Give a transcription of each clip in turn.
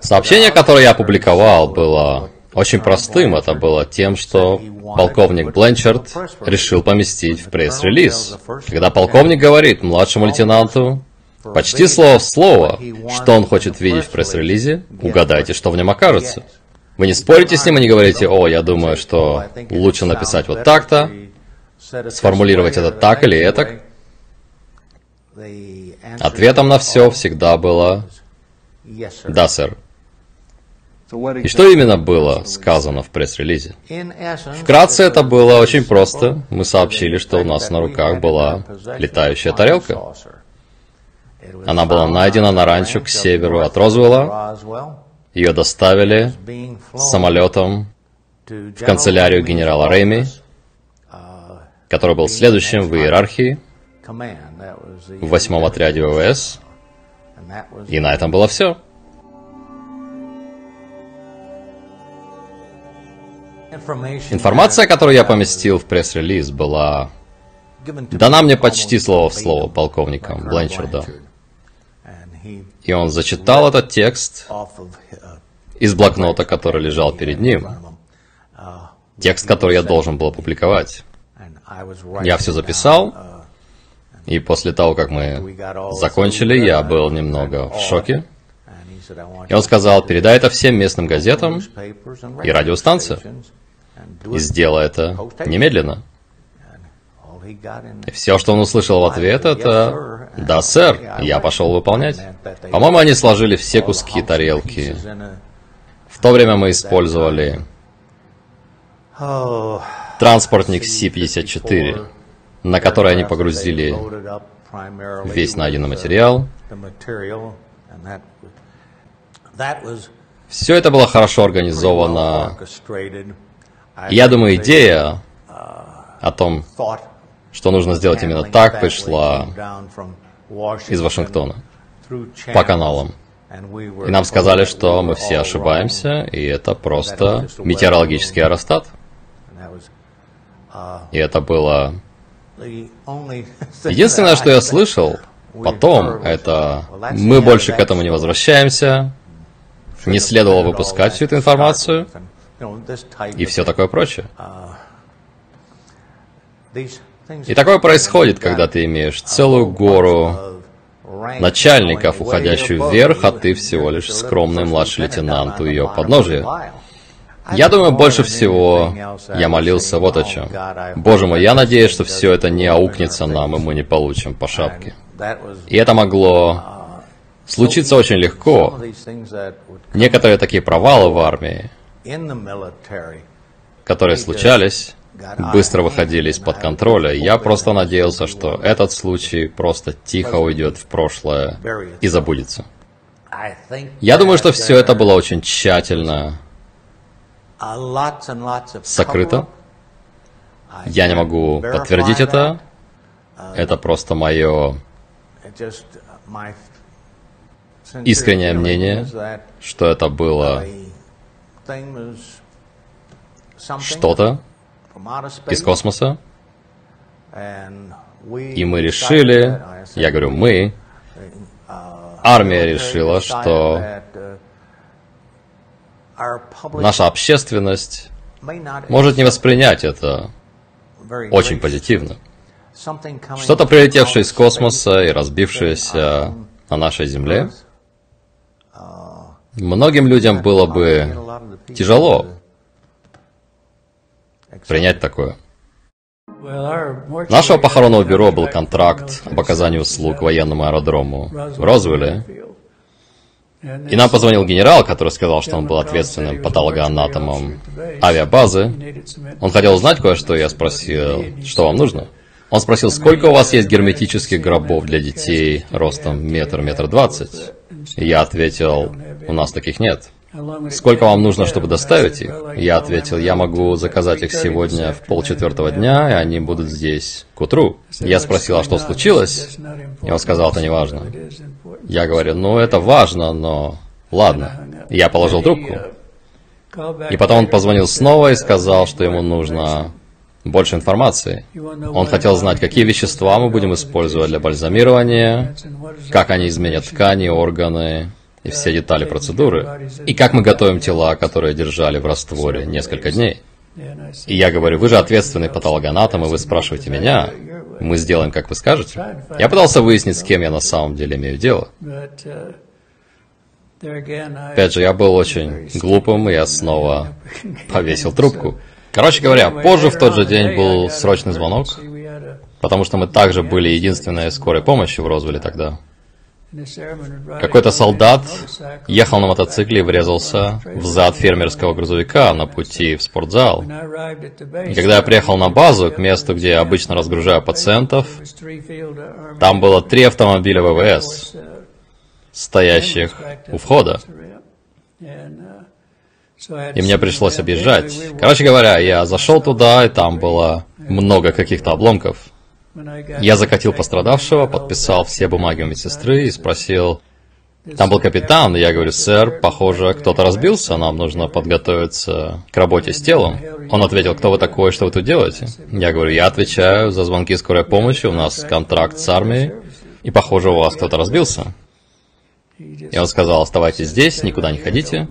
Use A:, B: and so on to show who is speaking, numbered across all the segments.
A: Сообщение, которое я опубликовал, было очень простым. Это было тем, что полковник Бленчард решил поместить в пресс-релиз. Когда полковник говорит младшему лейтенанту, почти слово в слово, что он хочет видеть в пресс-релизе, угадайте, что в нем окажется. Вы не спорите с ним и не говорите, о, я думаю, что лучше написать вот так-то, сформулировать это так или это. Ответом на все всегда было «Да, сэр». И что именно было сказано в пресс-релизе? Вкратце это было очень просто. Мы сообщили, что у нас на руках была летающая тарелка. Она была найдена на ранчо к северу от Розвелла. Ее доставили самолетом в канцелярию генерала Рейми, который был следующим в иерархии в восьмом отряде ВВС. И на этом было все. Информация, которую я поместил в пресс-релиз, была дана мне почти слово в слово полковником Бленчардом. И он зачитал этот текст из блокнота, который лежал перед ним. Текст, который я должен был опубликовать. Я все записал, и после того, как мы закончили, я был немного в шоке. И он сказал, передай это всем местным газетам и радиостанциям и сделай это немедленно. И все, что он услышал в ответ, это «Да, сэр, я пошел выполнять». По-моему, они сложили все куски тарелки. В то время мы использовали транспортник Си-54, на который они погрузили весь найденный материал. Все это было хорошо организовано я думаю, идея о том, что нужно сделать именно так, пришла из Вашингтона по каналам. И нам сказали, что мы все ошибаемся, и это просто метеорологический аэростат. И это было... Единственное, что я слышал потом, это мы больше к этому не возвращаемся, не следовало выпускать всю эту информацию, и все такое прочее. И такое происходит, когда ты имеешь целую гору начальников, уходящую вверх, а ты всего лишь скромный младший лейтенант у ее подножия. Я думаю, больше всего я молился вот о чем. Боже мой, я надеюсь, что все это не аукнется нам, и мы не получим по шапке. И это могло случиться очень легко. Некоторые такие провалы в армии, которые случались, быстро выходили из-под контроля. Я просто надеялся, что этот случай просто тихо уйдет в прошлое и забудется. Я думаю, что все это было очень тщательно сокрыто. Я не могу подтвердить это. Это просто мое искреннее мнение, что это было что-то из космоса, и мы решили, я говорю мы, армия решила, что наша общественность может не воспринять это очень позитивно. Что-то прилетевшее из космоса и разбившееся на нашей Земле, многим людям было бы тяжело принять такое. Нашего похоронного бюро был контракт об оказании услуг военному аэродрому в Розвилле. И нам позвонил генерал, который сказал, что он был ответственным патологоанатомом авиабазы. Он хотел узнать кое-что, я спросил, что вам нужно. Он спросил, сколько у вас есть герметических гробов для детей ростом метр, метр двадцать? Я ответил, у нас таких нет. Сколько вам нужно, чтобы доставить их? Я ответил, я могу заказать их сегодня в полчетвертого дня, и они будут здесь к утру. Я спросил, а что случилось? И он сказал, это не важно. Я говорю, ну это важно, но ладно. Я положил трубку. И потом он позвонил снова и сказал, что ему нужно больше информации. Он хотел знать, какие вещества мы будем использовать для бальзамирования, как они изменят ткани, органы, и все детали процедуры, и как мы готовим тела, которые держали в растворе несколько дней. И я говорю, вы же ответственный патологоанатом, и вы спрашиваете меня, мы сделаем, как вы скажете. Я пытался выяснить, с кем я на самом деле имею дело. Опять же, я был очень глупым, и я снова повесил трубку. Короче говоря, позже в тот же день был срочный звонок, потому что мы также были единственной скорой помощи в Розвилле тогда. Какой-то солдат ехал на мотоцикле и врезался в зад фермерского грузовика на пути в спортзал. И когда я приехал на базу, к месту, где я обычно разгружаю пациентов, там было три автомобиля ВВС, стоящих у входа. И мне пришлось объезжать. Короче говоря, я зашел туда, и там было много каких-то обломков. Я закатил пострадавшего, подписал все бумаги у медсестры и спросил, там был капитан, и я говорю, сэр, похоже, кто-то разбился, нам нужно подготовиться к работе с телом. Он ответил, кто вы такой, что вы тут делаете? Я говорю, я отвечаю за звонки скорой помощи, у нас контракт с армией, и похоже, у вас кто-то разбился. И он сказал, оставайтесь здесь, никуда не ходите.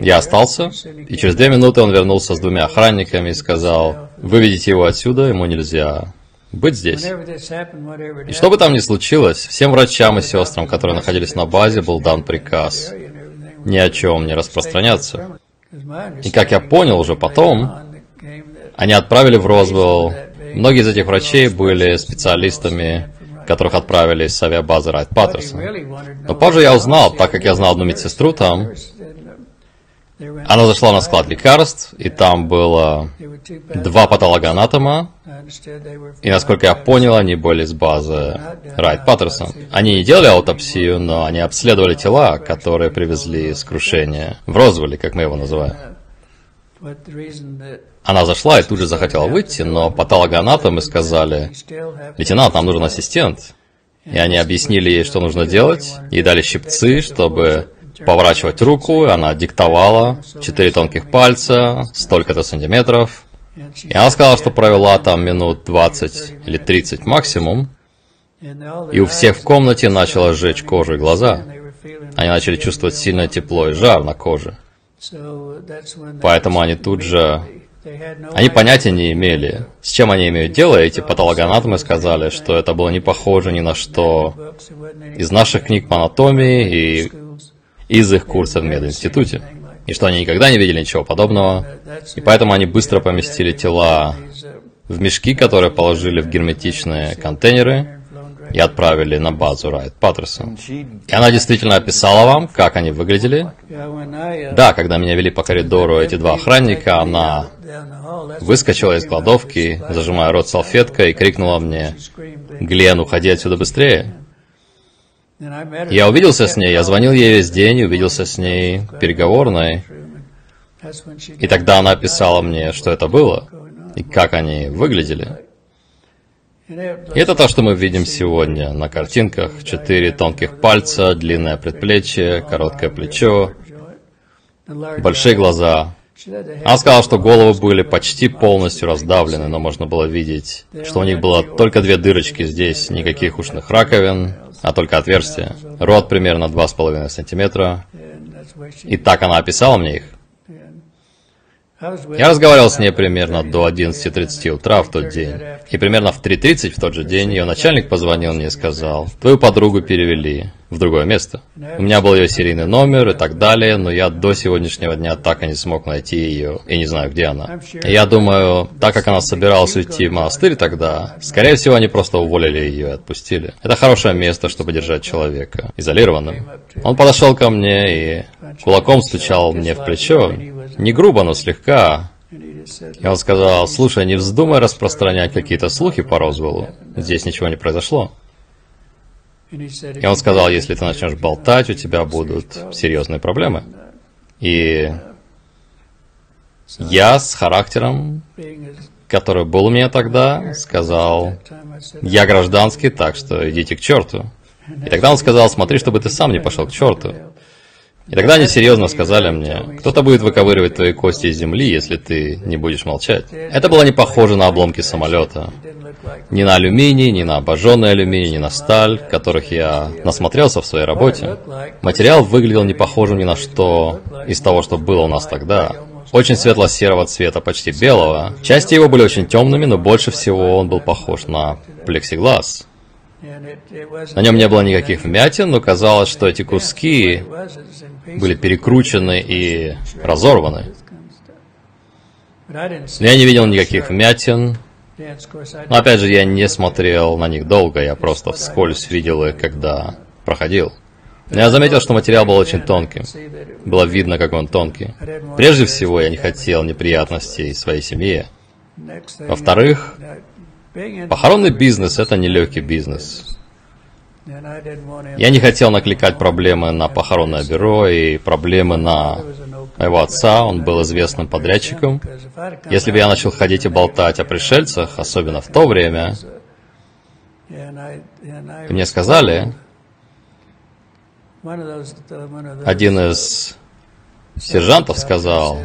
A: Я остался, и через две минуты он вернулся с двумя охранниками и сказал, выведите его отсюда, ему нельзя быть здесь. И что бы там ни случилось, всем врачам и сестрам, которые находились на базе, был дан приказ ни о чем не распространяться. И как я понял уже потом, они отправили в Розвелл. Многие из этих врачей были специалистами, которых отправили с авиабазы Райт Паттерсон. Но позже я узнал, так как я знал одну медсестру там, она зашла на склад лекарств, и там было два патологоанатома, и, насколько я понял, они были с базы Райт Паттерсон. Они не делали аутопсию, но они обследовали тела, которые привезли с крушения в Розвилле, как мы его называем. Она зашла и тут же захотела выйти, но патологоанатомы сказали, «Лейтенант, нам нужен ассистент». И они объяснили ей, что нужно делать, и дали щипцы, чтобы поворачивать руку, и она диктовала, четыре тонких пальца, столько-то сантиметров. И она сказала, что провела там минут 20 или 30 максимум, и у всех в комнате начало сжечь кожу и глаза. Они начали чувствовать сильное тепло и жар на коже. Поэтому они тут же... Они понятия не имели, с чем они имеют дело. Эти патологоанатомы сказали, что это было не похоже ни на что из наших книг по анатомии и из их курса в мединституте. И что они никогда не видели ничего подобного. И поэтому они быстро поместили тела в мешки, которые положили в герметичные контейнеры и отправили на базу Райт Паттерсон. И она действительно описала вам, как они выглядели. Да, когда меня вели по коридору эти два охранника, она выскочила из кладовки, зажимая рот салфеткой, и крикнула мне, «Глен, уходи отсюда быстрее!» Я увиделся с ней, я звонил ей весь день, увиделся с ней в переговорной. И тогда она описала мне, что это было, и как они выглядели. И это то, что мы видим сегодня на картинках. Четыре тонких пальца, длинное предплечье, короткое плечо, большие глаза. Она сказала, что головы были почти полностью раздавлены, но можно было видеть, что у них было только две дырочки здесь, никаких ушных раковин, а только отверстие. Рот примерно 2,5 сантиметра. И так она описала мне их. Я разговаривал с ней примерно до 11.30 утра в тот день. И примерно в 3.30 в тот же день ее начальник позвонил мне и сказал, «Твою подругу перевели в другое место». У меня был ее серийный номер и так далее, но я до сегодняшнего дня так и не смог найти ее, и не знаю, где она. И я думаю, так как она собиралась уйти в монастырь тогда, скорее всего, они просто уволили ее и отпустили. Это хорошее место, чтобы держать человека изолированным. Он подошел ко мне и кулаком стучал мне в плечо, не грубо, но слегка. И он сказал, слушай, не вздумай распространять какие-то слухи по Розвеллу. Здесь ничего не произошло. И он сказал, если ты начнешь болтать, у тебя будут серьезные проблемы. И я с характером, который был у меня тогда, сказал, я гражданский, так что идите к черту. И тогда он сказал, смотри, чтобы ты сам не пошел к черту. И тогда они серьезно сказали мне, кто-то будет выковыривать твои кости из земли, если ты не будешь молчать. Это было не похоже на обломки самолета. Ни на алюминий, ни на обожженный алюминий, ни на сталь, которых я насмотрелся в своей работе. Материал выглядел не похожим ни на что из того, что было у нас тогда. Очень светло-серого цвета, почти белого. Части его были очень темными, но больше всего он был похож на плексиглаз. На нем не было никаких вмятин, но казалось, что эти куски были перекручены и разорваны. Но я не видел никаких вмятин. Но опять же, я не смотрел на них долго, я просто вскользь видел их, когда проходил. Но я заметил, что материал был очень тонким. Было видно, как он тонкий. Прежде всего, я не хотел неприятностей своей семье. Во-вторых, похоронный бизнес – это нелегкий бизнес. Я не хотел накликать проблемы на похоронное бюро и проблемы на моего отца, он был известным подрядчиком. Если бы я начал ходить и болтать о пришельцах, особенно в то время, и мне сказали, один из сержантов сказал,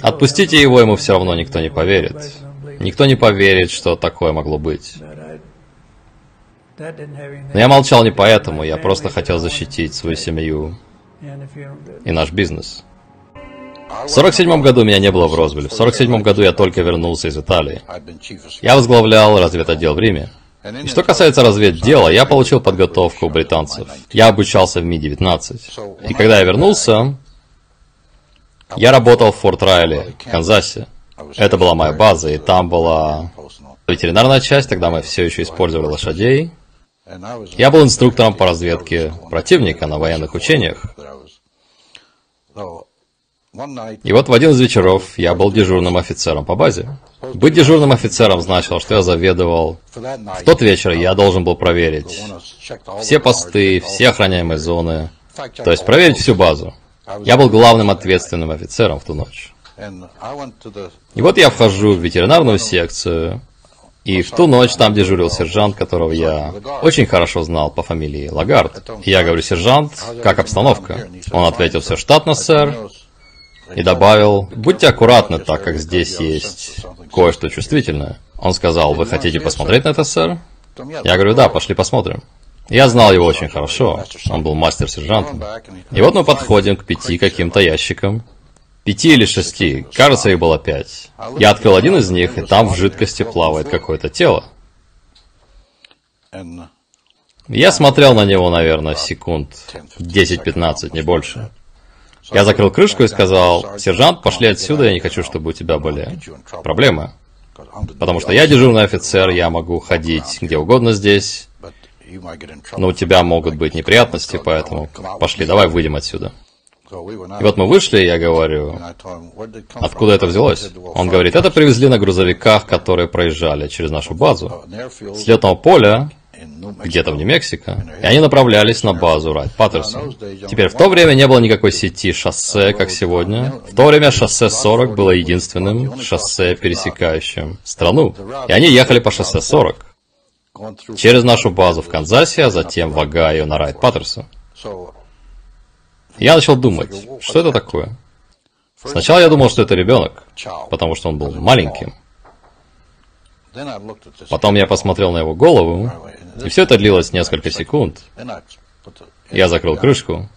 A: отпустите его, ему все равно никто не поверит. Никто не поверит, что такое могло быть. Но я молчал не поэтому, я просто хотел защитить свою семью и наш бизнес. В 47 году меня не было в Розвилле. В 47 году я только вернулся из Италии. Я возглавлял разведотдел в Риме. И что касается разведдела, я получил подготовку у британцев. Я обучался в Ми-19. И когда я вернулся, я работал в Форт Райле, Канзасе. Это была моя база, и там была ветеринарная часть, тогда мы все еще использовали лошадей. Я был инструктором по разведке противника на военных учениях. И вот в один из вечеров я был дежурным офицером по базе. Быть дежурным офицером значило, что я заведовал. В тот вечер я должен был проверить все посты, все охраняемые зоны, то есть проверить всю базу. Я был главным ответственным офицером в ту ночь. И вот я вхожу в ветеринарную секцию, и в ту ночь там дежурил сержант, которого я очень хорошо знал по фамилии Лагард. И я говорю, сержант, как обстановка? Он ответил, все штатно, сэр. И добавил, будьте аккуратны, так как здесь есть кое-что чувствительное. Он сказал, вы хотите посмотреть на это, сэр? Я говорю, да, пошли посмотрим. Я знал его очень хорошо. Он был мастер-сержантом. И вот мы подходим к пяти каким-то ящикам. Пяти или шести, кажется, их было пять. Я открыл один из них, и там в жидкости плавает какое-то тело. Я смотрел на него, наверное, секунд 10-15, не больше. Я закрыл крышку и сказал, «Сержант, пошли отсюда, я не хочу, чтобы у тебя были проблемы. Потому что я дежурный офицер, я могу ходить где угодно здесь, но у тебя могут быть неприятности, поэтому пошли, давай выйдем отсюда». И вот мы вышли, и я говорю, откуда это взялось? Он говорит, это привезли на грузовиках, которые проезжали через нашу базу. С летного поля, где-то в Нью-Мексико, и они направлялись на базу Райт Паттерсон. Теперь, в то время не было никакой сети шоссе, как сегодня. В то время шоссе 40 было единственным шоссе, пересекающим страну. И они ехали по шоссе 40 через нашу базу в Канзасе, а затем в Огайо на Райт Паттерсон. Я начал думать, что это такое. Сначала я думал, что это ребенок, потому что он был маленьким. Потом я посмотрел на его голову, и все это длилось несколько секунд. Я закрыл крышку.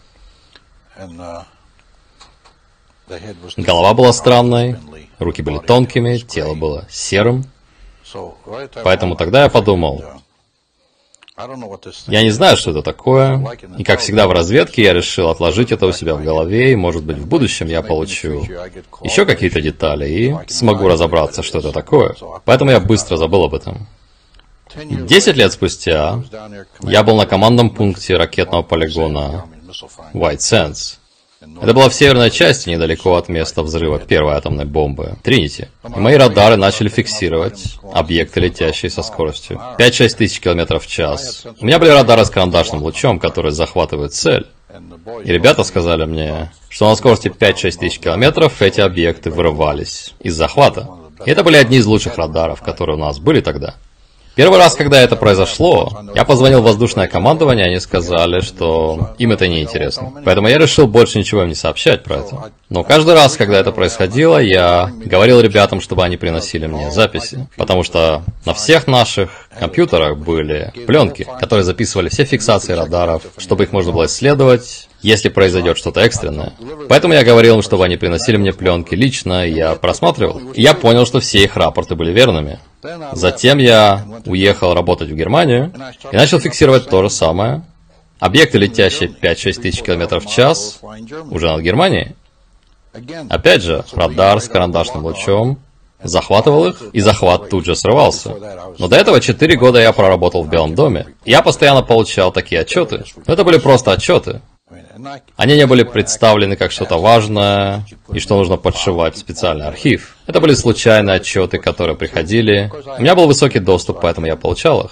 A: Голова была странной, руки были тонкими, тело было серым. Поэтому тогда я подумал, я не знаю, что это такое, и как всегда в разведке я решил отложить это у себя в голове, и может быть в будущем я получу еще какие-то детали и смогу разобраться, что это такое. Поэтому я быстро забыл об этом. Десять лет спустя я был на командном пункте ракетного полигона White Sands. Это была в северной части, недалеко от места взрыва первой атомной бомбы, Тринити. И мои радары начали фиксировать объекты, летящие со скоростью 5-6 тысяч километров в час. У меня были радары с карандашным лучом, которые захватывают цель. И ребята сказали мне, что на скорости 5-6 тысяч километров эти объекты вырывались из захвата. И это были одни из лучших радаров, которые у нас были тогда. Первый раз, когда это произошло, я позвонил в воздушное командование, они сказали, что им это не интересно. Поэтому я решил больше ничего им не сообщать про это. Но каждый раз, когда это происходило, я говорил ребятам, чтобы они приносили мне записи. Потому что на всех наших компьютерах были пленки, которые записывали все фиксации радаров, чтобы их можно было исследовать, если произойдет что-то экстренное. Поэтому я говорил им, чтобы они приносили мне пленки лично, и я просматривал. И я понял, что все их рапорты были верными. Затем я уехал работать в Германию и начал фиксировать то же самое. Объекты, летящие 5-6 тысяч километров в час, уже над Германией. Опять же, радар с карандашным лучом, захватывал их, и захват тут же срывался. Но до этого 4 года я проработал в Белом доме. Я постоянно получал такие отчеты. Но это были просто отчеты. Они не были представлены как что-то важное и что нужно подшивать в специальный архив. Это были случайные отчеты, которые приходили. У меня был высокий доступ, поэтому я получал их.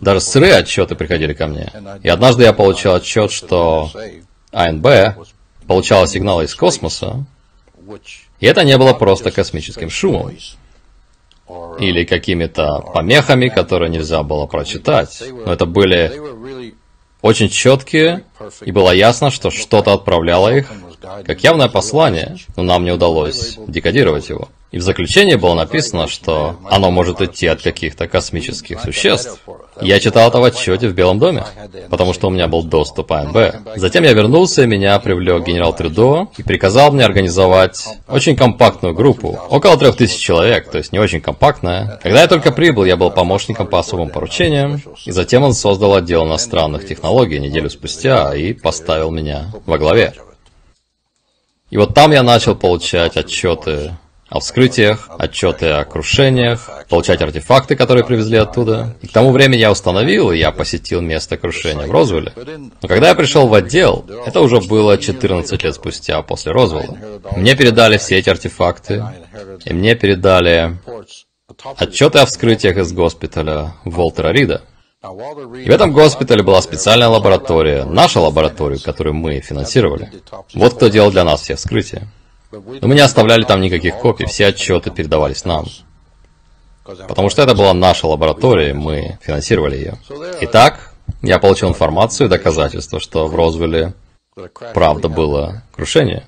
A: Даже сырые отчеты приходили ко мне. И однажды я получил отчет, что АНБ получала сигналы из космоса, и это не было просто космическим шумом или какими-то помехами, которые нельзя было прочитать. Но это были очень четкие, и было ясно, что что-то отправляло их, как явное послание, но нам не удалось декодировать его. И в заключении было написано, что оно может идти от каких-то космических существ. Я читал это в отчете в Белом доме, потому что у меня был доступ АНБ. Затем я вернулся, и меня привлек генерал Трюдо и приказал мне организовать очень компактную группу. Около трех тысяч человек, то есть не очень компактная. Когда я только прибыл, я был помощником по особым поручениям, и затем он создал отдел иностранных технологий неделю спустя и поставил меня во главе. И вот там я начал получать отчеты о вскрытиях, отчеты о крушениях, получать артефакты, которые привезли оттуда. И к тому времени я установил, и я посетил место крушения в Розвилле. Но когда я пришел в отдел, это уже было 14 лет спустя после Розвелла. Мне передали все эти артефакты, и мне передали отчеты о вскрытиях из госпиталя Волтера Рида. И в этом госпитале была специальная лаборатория, наша лаборатория, которую мы финансировали. Вот кто делал для нас все вскрытия. Но мы не оставляли там никаких копий, все отчеты передавались нам. Потому что это была наша лаборатория, мы финансировали ее. Итак, я получил информацию и доказательства, что в Розвилле правда было крушение.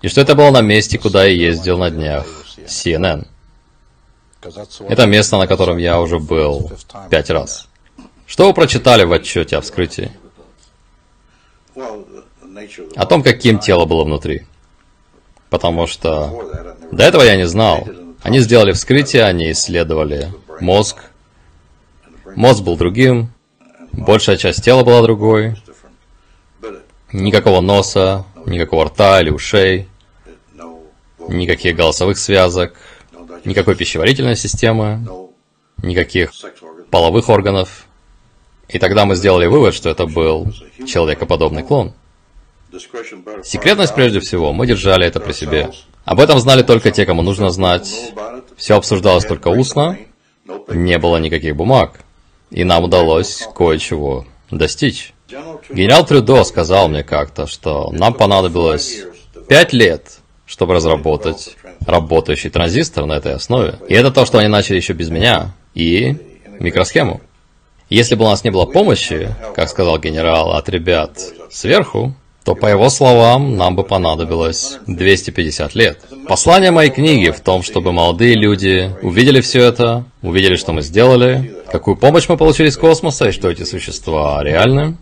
A: И что это было на месте, куда я ездил на днях CNN. Это место, на котором я уже был пять раз. Что вы прочитали в отчете о вскрытии? О том, каким тело было внутри потому что до этого я не знал. Они сделали вскрытие, они исследовали мозг. Мозг был другим, большая часть тела была другой. Никакого носа, никакого рта или ушей, никаких голосовых связок, никакой пищеварительной системы, никаких половых органов. И тогда мы сделали вывод, что это был человекоподобный клон. Секретность прежде всего, мы держали это при себе. Об этом знали только те, кому нужно знать. Все обсуждалось только устно, не было никаких бумаг. И нам удалось кое-чего достичь. Генерал Трюдо сказал мне как-то, что нам понадобилось пять лет, чтобы разработать работающий транзистор на этой основе. И это то, что они начали еще без меня. И микросхему. Если бы у нас не было помощи, как сказал генерал, от ребят сверху, то, по его словам, нам бы понадобилось 250 лет. Послание моей книги в том, чтобы молодые люди увидели все это, увидели, что мы сделали, какую помощь мы получили из космоса и что эти существа реальны,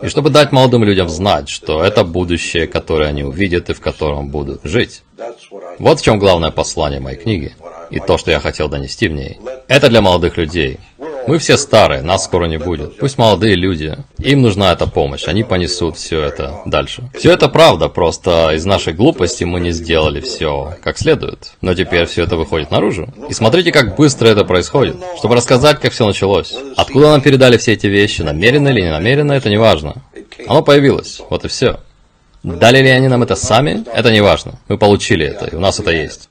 A: и чтобы дать молодым людям знать, что это будущее, которое они увидят и в котором будут жить. Вот в чем главное послание моей книги, и то, что я хотел донести в ней. Это для молодых людей. Мы все старые, нас скоро не будет. Пусть молодые люди. Им нужна эта помощь, они понесут все это дальше. Все это правда, просто из нашей глупости мы не сделали все как следует. Но теперь все это выходит наружу. И смотрите, как быстро это происходит. Чтобы рассказать, как все началось. Откуда нам передали все эти вещи, намеренно или не намеренно, это не важно. Оно появилось, вот и все. Дали ли они нам это сами, это не важно. Мы получили это, и у нас это есть.